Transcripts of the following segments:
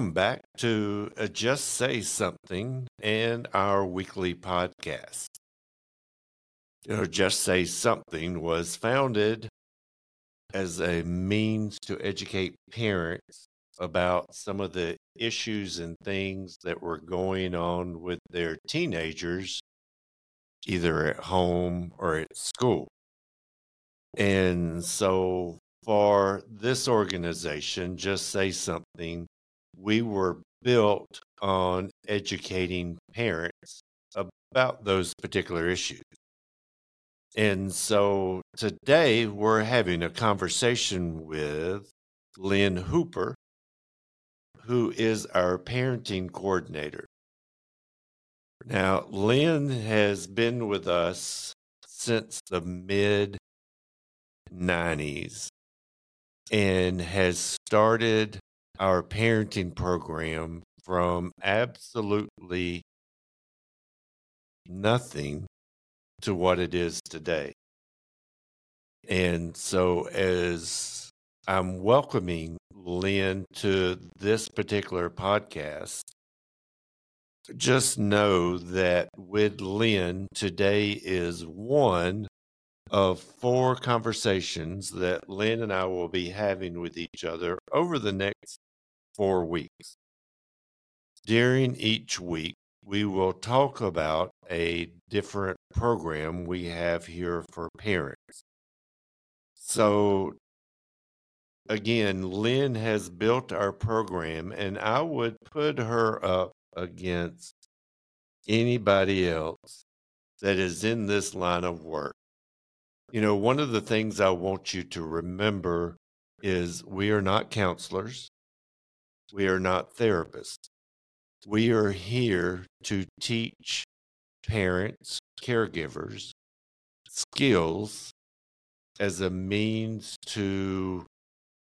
welcome back to uh, Just Say Something and our weekly podcast. Just Say Something was founded as a means to educate parents about some of the issues and things that were going on with their teenagers, either at home or at school. And so for this organization, Just Say Something, we were built on educating parents about those particular issues. And so today we're having a conversation with Lynn Hooper, who is our parenting coordinator. Now, Lynn has been with us since the mid 90s and has started our parenting program from absolutely nothing to what it is today. And so, as I'm welcoming Lynn to this particular podcast, just know that with Lynn, today is one of four conversations that Lynn and I will be having with each other over the next four weeks. During each week, we will talk about a different program we have here for parents. So, again, Lynn has built our program, and I would put her up against anybody else that is in this line of work. You know, one of the things I want you to remember is we are not counselors, we are not therapists. We are here to teach parents, caregivers, skills as a means to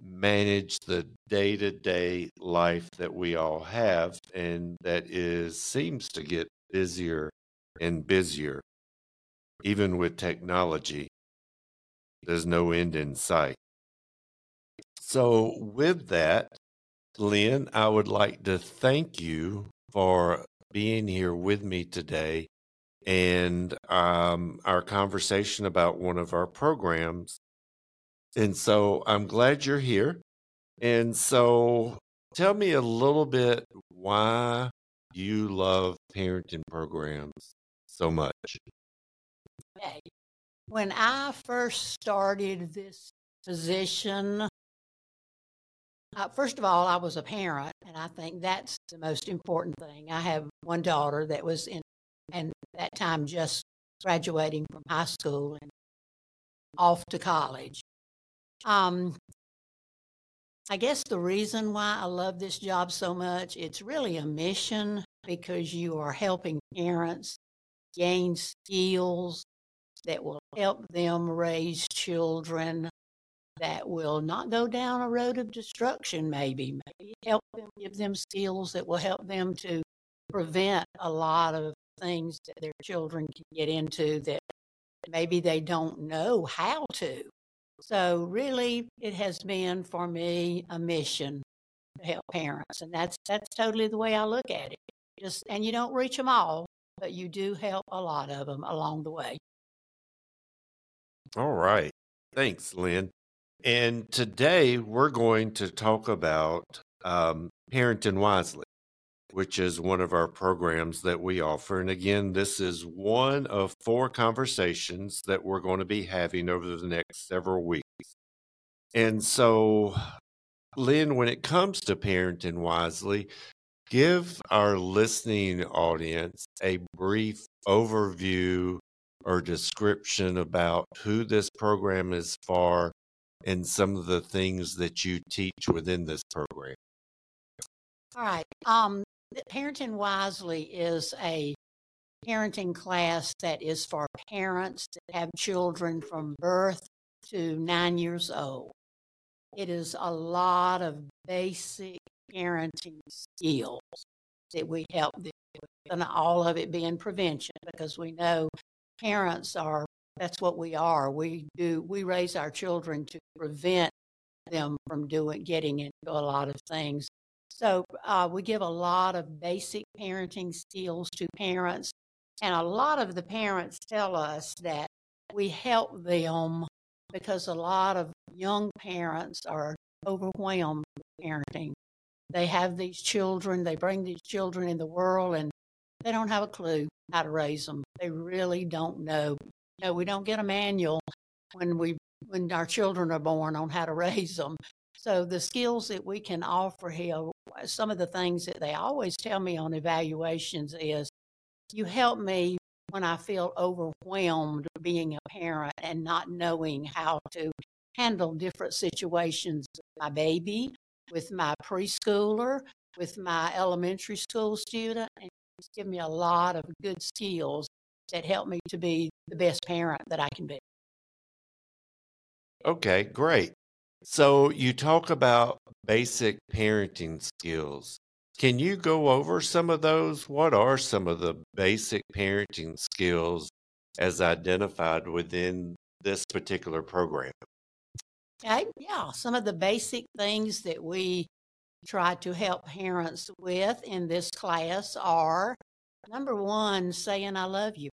manage the day to day life that we all have and that is seems to get busier and busier even with technology there's no end in sight. So, with that, Lynn, I would like to thank you for being here with me today and um, our conversation about one of our programs. And so I'm glad you're here. And so tell me a little bit why you love parenting programs so much. When I first started this position, uh, first of all, I was a parent, and I think that's the most important thing. I have one daughter that was in, and that time just graduating from high school and off to college. Um, I guess the reason why I love this job so much, it's really a mission because you are helping parents gain skills that will help them raise children that will not go down a road of destruction, maybe. Maybe help them, give them skills that will help them to prevent a lot of things that their children can get into that maybe they don't know how to. So, really, it has been for me a mission to help parents, and that's that's totally the way I look at it. Just and you don't reach them all, but you do help a lot of them along the way. All right. Thanks, Lynn. And today we're going to talk about um, Parenting Wisely, which is one of our programs that we offer. And again, this is one of four conversations that we're going to be having over the next several weeks. And so, Lynn, when it comes to Parenting Wisely, give our listening audience a brief overview or description about who this program is for and some of the things that you teach within this program? All right. Um, Parenting Wisely is a parenting class that is for parents that have children from birth to nine years old. It is a lot of basic parenting skills that we help them with, and all of it being prevention because we know parents are that's what we are. We do we raise our children to prevent them from doing getting into a lot of things. So uh, we give a lot of basic parenting skills to parents, and a lot of the parents tell us that we help them because a lot of young parents are overwhelmed with parenting. They have these children, they bring these children in the world, and they don't have a clue how to raise them. They really don't know. You know, we don't get a manual when we when our children are born on how to raise them. So the skills that we can offer here, some of the things that they always tell me on evaluations is, you help me when I feel overwhelmed being a parent and not knowing how to handle different situations with my baby, with my preschooler, with my elementary school student, and it's given me a lot of good skills that help me to be the best parent that I can be. Okay, great. So you talk about basic parenting skills. Can you go over some of those? What are some of the basic parenting skills as identified within this particular program? Okay, yeah, some of the basic things that we try to help parents with in this class are number one, saying, I love you.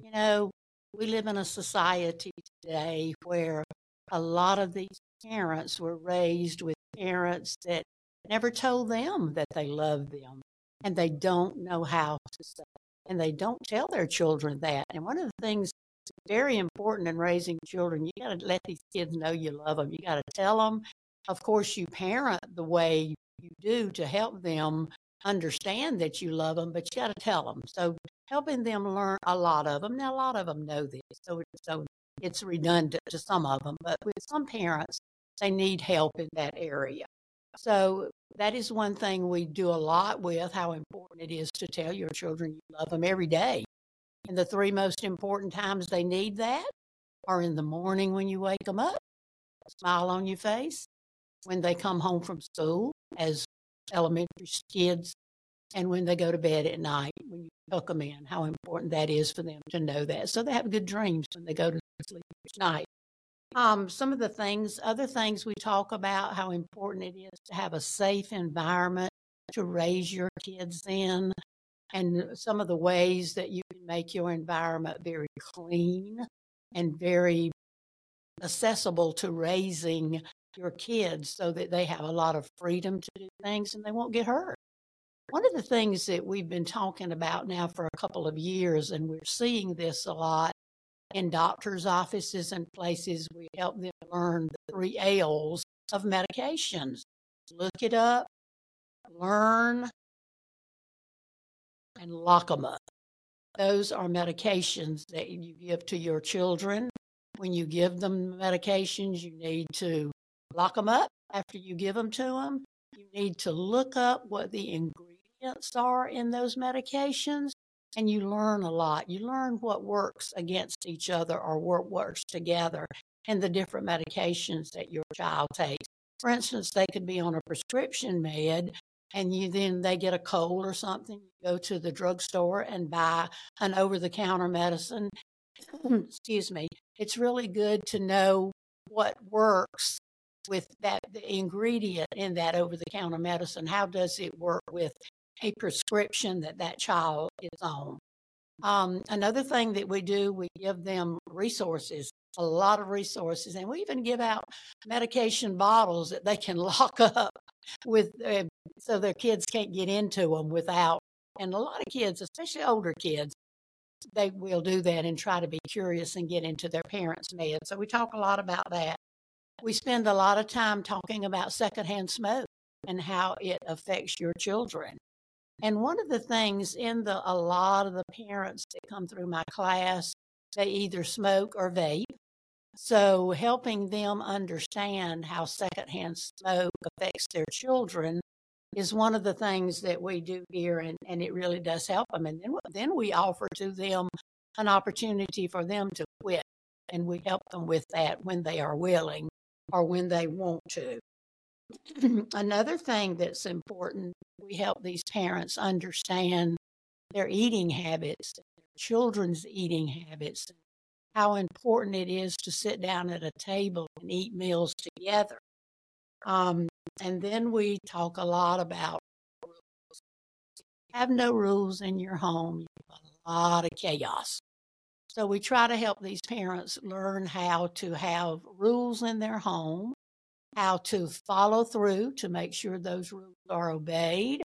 You know, we live in a society today where a lot of these parents were raised with parents that never told them that they love them and they don't know how to say and they don't tell their children that and one of the things that's very important in raising children you got to let these kids know you love them you got to tell them of course you parent the way you do to help them understand that you love them but you got to tell them so helping them learn a lot of them now a lot of them know this so so it's redundant to some of them but with some parents they need help in that area. So that is one thing we do a lot with how important it is to tell your children you love them every day. And the three most important times they need that are in the morning when you wake them up, smile on your face, when they come home from school as elementary kids, and when they go to bed at night, when you tuck them in, how important that is for them to know that. So they have good dreams when they go to sleep each night. Um, some of the things, other things we talk about, how important it is to have a safe environment to raise your kids in, and some of the ways that you can make your environment very clean and very accessible to raising your kids so that they have a lot of freedom to do things and they won't get hurt. One of the things that we've been talking about now for a couple of years, and we're seeing this a lot, in doctors' offices and places, we help them learn the three L's of medications. Look it up, learn, and lock them up. Those are medications that you give to your children. When you give them medications, you need to lock them up after you give them to them. You need to look up what the ingredients are in those medications and you learn a lot. You learn what works against each other or what works together and the different medications that your child takes. For instance, they could be on a prescription med and you then they get a cold or something, you go to the drugstore and buy an over the counter medicine. Excuse me. It's really good to know what works with that ingredient in that over the counter medicine. How does it work with a prescription that that child is on. Um, another thing that we do, we give them resources, a lot of resources, and we even give out medication bottles that they can lock up with, uh, so their kids can't get into them without. And a lot of kids, especially older kids, they will do that and try to be curious and get into their parents' meds. So we talk a lot about that. We spend a lot of time talking about secondhand smoke and how it affects your children. And one of the things in the a lot of the parents that come through my class, they either smoke or vape. So helping them understand how secondhand smoke affects their children is one of the things that we do here, and, and it really does help them. And then, then we offer to them an opportunity for them to quit, and we help them with that when they are willing or when they want to. Another thing that's important, we help these parents understand their eating habits, their children's eating habits, how important it is to sit down at a table and eat meals together. Um, and then we talk a lot about rules. Have no rules in your home, you have a lot of chaos. So we try to help these parents learn how to have rules in their home, how to follow through to make sure those rules are obeyed,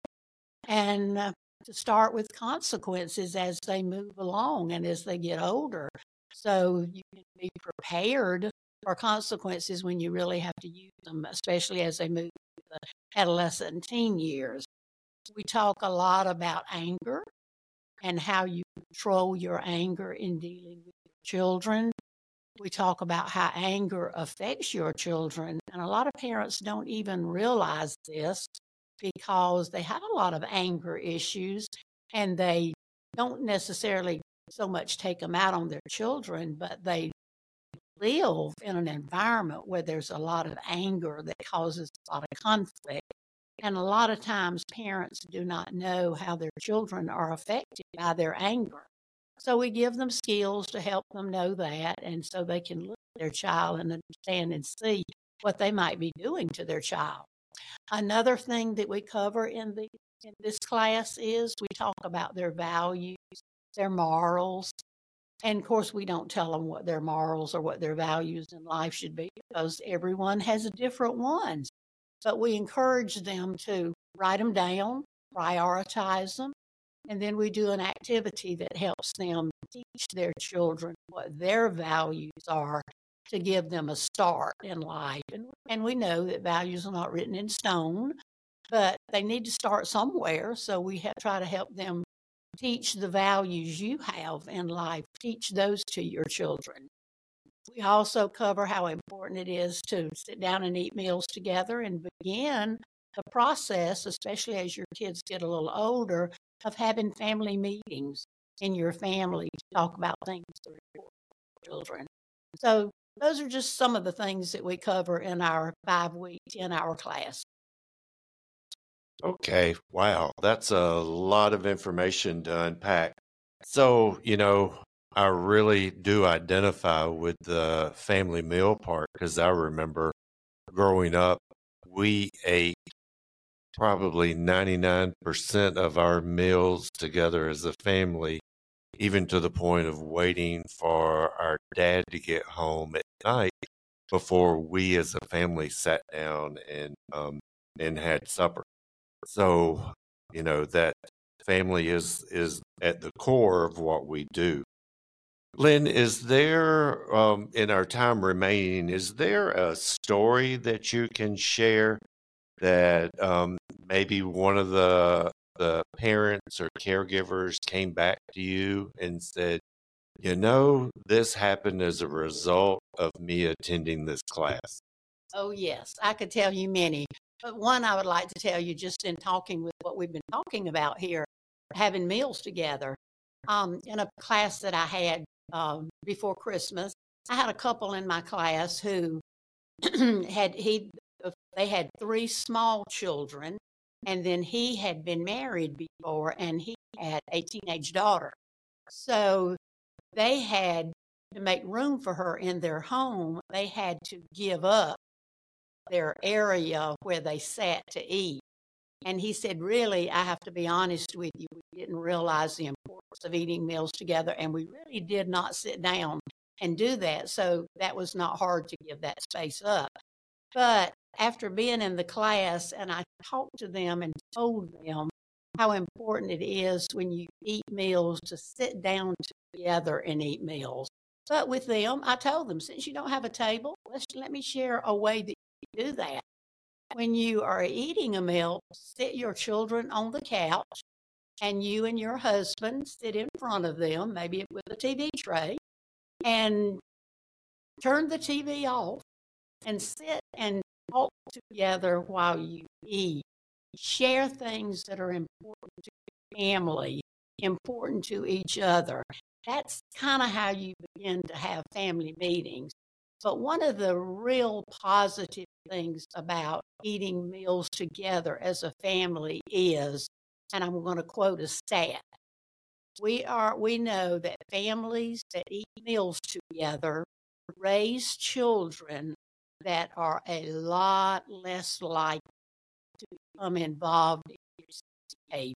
and uh, to start with consequences as they move along and as they get older. So you can be prepared for consequences when you really have to use them, especially as they move to the adolescent and teen years. We talk a lot about anger and how you control your anger in dealing with your children. We talk about how anger affects your children, and a lot of parents don't even realize this because they have a lot of anger issues and they don't necessarily so much take them out on their children, but they live in an environment where there's a lot of anger that causes a lot of conflict. And a lot of times, parents do not know how their children are affected by their anger. So we give them skills to help them know that, and so they can look at their child and understand and see what they might be doing to their child. Another thing that we cover in the in this class is we talk about their values, their morals, and of course we don't tell them what their morals or what their values in life should be because everyone has different ones but we encourage them to write them down, prioritize them, and then we do an activity that helps them teach their children what their values are to give them a start in life. And, and we know that values are not written in stone, but they need to start somewhere. So we have, try to help them teach the values you have in life, teach those to your children. We also cover how important it is to sit down and eat meals together and begin the process, especially as your kids get a little older, of having family meetings in your family to talk about things for children. So, those are just some of the things that we cover in our five week, 10 hour class. Okay, wow, that's a lot of information to unpack. So, you know, I really do identify with the family meal part because I remember growing up, we ate probably 99% of our meals together as a family, even to the point of waiting for our dad to get home at night before we as a family sat down and um, and had supper. So, you know, that family is is at the core of what we do. Lynn, is there, um, in our time remaining, is there a story that you can share that um, maybe one of the the parents or caregivers came back to you and said, you know, this happened as a result of me attending this class? Oh, yes, I could tell you many. But one I would like to tell you just in talking with what we've been talking about here, having meals together. Um, in a class that I had um, before Christmas. I had a couple in my class who had he uh, they had three small children, and then he had been married before, and he had a teenage daughter. So they had to make room for her in their home. They had to give up their area where they sat to eat. And he said, Really, I have to be honest with you. We didn't realize the importance of eating meals together, and we really did not sit down and do that. So that was not hard to give that space up. But after being in the class, and I talked to them and told them how important it is when you eat meals to sit down together and eat meals. But with them, I told them, since you don't have a table, let's let me share a way that you do that. When you are eating a meal, sit your children on the couch and you and your husband sit in front of them, maybe with a TV tray, and turn the TV off and sit and talk together while you eat. Share things that are important to your family, important to each other. That's kind of how you begin to have family meetings. But one of the real positive things about eating meals together as a family is, and I'm going to quote a stat. We are we know that families that eat meals together raise children that are a lot less likely to become involved in behavior.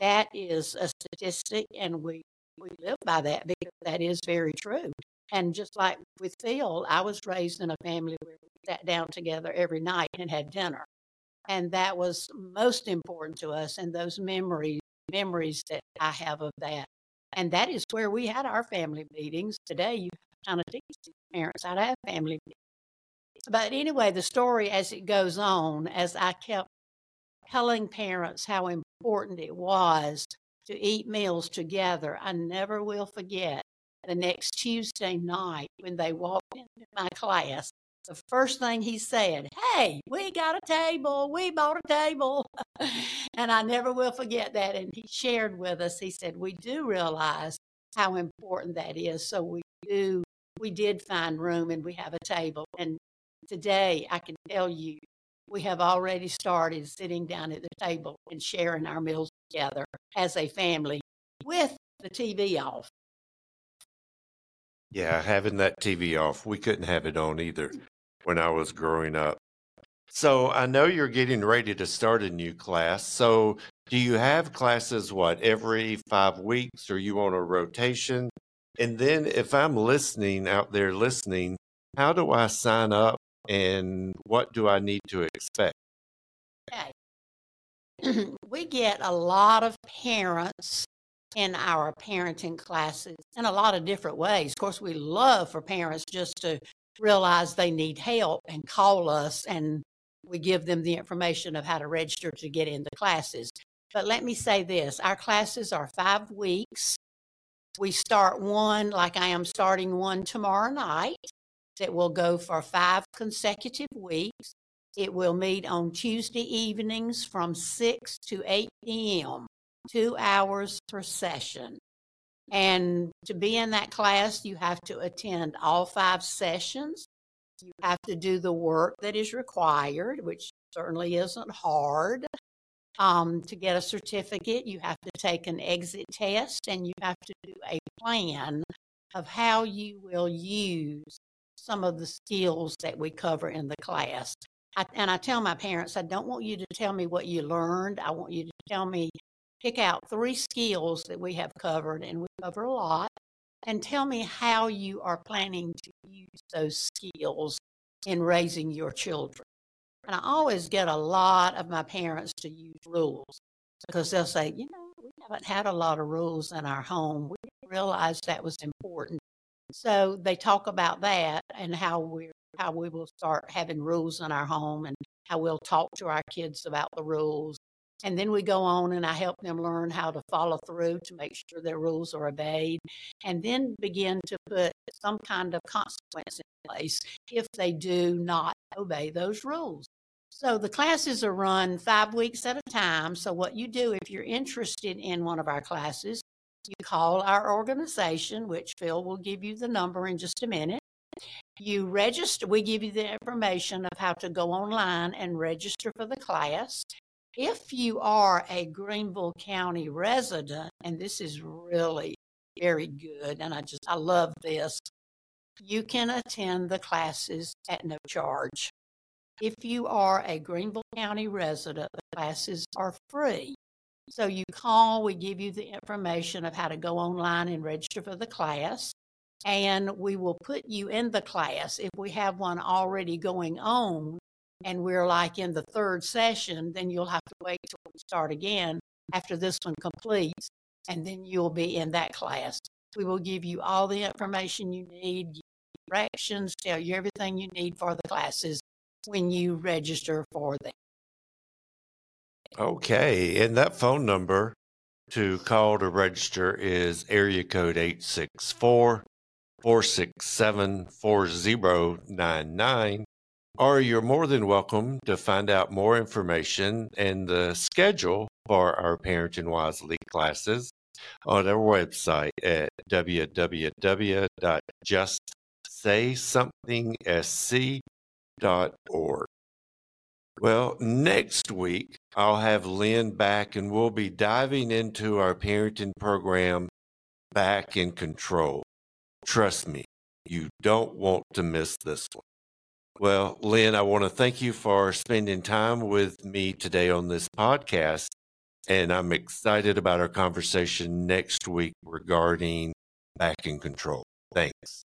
That is a statistic, and we, we live by that because that is very true. And just like with Phil, I was raised in a family where we sat down together every night and had dinner. And that was most important to us, and those memories memories that I have of that. And that is where we had our family meetings. Today, you kind of teach parents how to have family meetings. But anyway, the story as it goes on, as I kept telling parents how important it was to eat meals together, I never will forget the next Tuesday night when they walked into my class. The first thing he said, Hey, we got a table. We bought a table. and I never will forget that. And he shared with us, he said, We do realize how important that is. So we do, we did find room and we have a table. And today I can tell you, we have already started sitting down at the table and sharing our meals together as a family with the TV off. Yeah, having that TV off, we couldn't have it on either when I was growing up. So I know you're getting ready to start a new class. So do you have classes, what, every five weeks? Or you on a rotation? And then if I'm listening out there listening, how do I sign up and what do I need to expect? Okay. we get a lot of parents in our parenting classes in a lot of different ways. Of course, we love for parents just to realize they need help and call us and we give them the information of how to register to get in the classes. But let me say this our classes are five weeks. We start one like I am starting one tomorrow night that will go for five consecutive weeks. It will meet on Tuesday evenings from 6 to 8 p.m., two hours per session. And to be in that class, you have to attend all five sessions. You have to do the work that is required, which certainly isn't hard. Um, to get a certificate, you have to take an exit test and you have to do a plan of how you will use some of the skills that we cover in the class. I, and I tell my parents, I don't want you to tell me what you learned. I want you to tell me pick out three skills that we have covered, and we cover a lot, and tell me how you are planning to use those skills in raising your children. And I always get a lot of my parents to use rules because they'll say, you know, we haven't had a lot of rules in our home. We didn't realize that was important. So they talk about that and how we how we will start having rules in our home and how we'll talk to our kids about the rules and then we go on and I help them learn how to follow through to make sure their rules are obeyed, and then begin to put some kind of consequence in place if they do not obey those rules. So the classes are run five weeks at a time. So, what you do if you're interested in one of our classes, you call our organization, which Phil will give you the number in just a minute. You register, we give you the information of how to go online and register for the class. If you are a Greenville County resident, and this is really very good, and I just, I love this, you can attend the classes at no charge. If you are a Greenville County resident, the classes are free. So you call, we give you the information of how to go online and register for the class, and we will put you in the class. If we have one already going on, and we're like in the third session, then you'll have to wait till we start again after this one completes, and then you'll be in that class. We will give you all the information you need, directions, tell you everything you need for the classes when you register for them. Okay, and that phone number to call to register is area code 864 467 4099 or you're more than welcome to find out more information and the schedule for our Parenting Wisely classes on our website at www.justsaysomethingsc.org. Well, next week, I'll have Lynn back and we'll be diving into our parenting program, Back in Control. Trust me, you don't want to miss this one. Well, Lynn, I want to thank you for spending time with me today on this podcast. And I'm excited about our conversation next week regarding back in control. Thanks.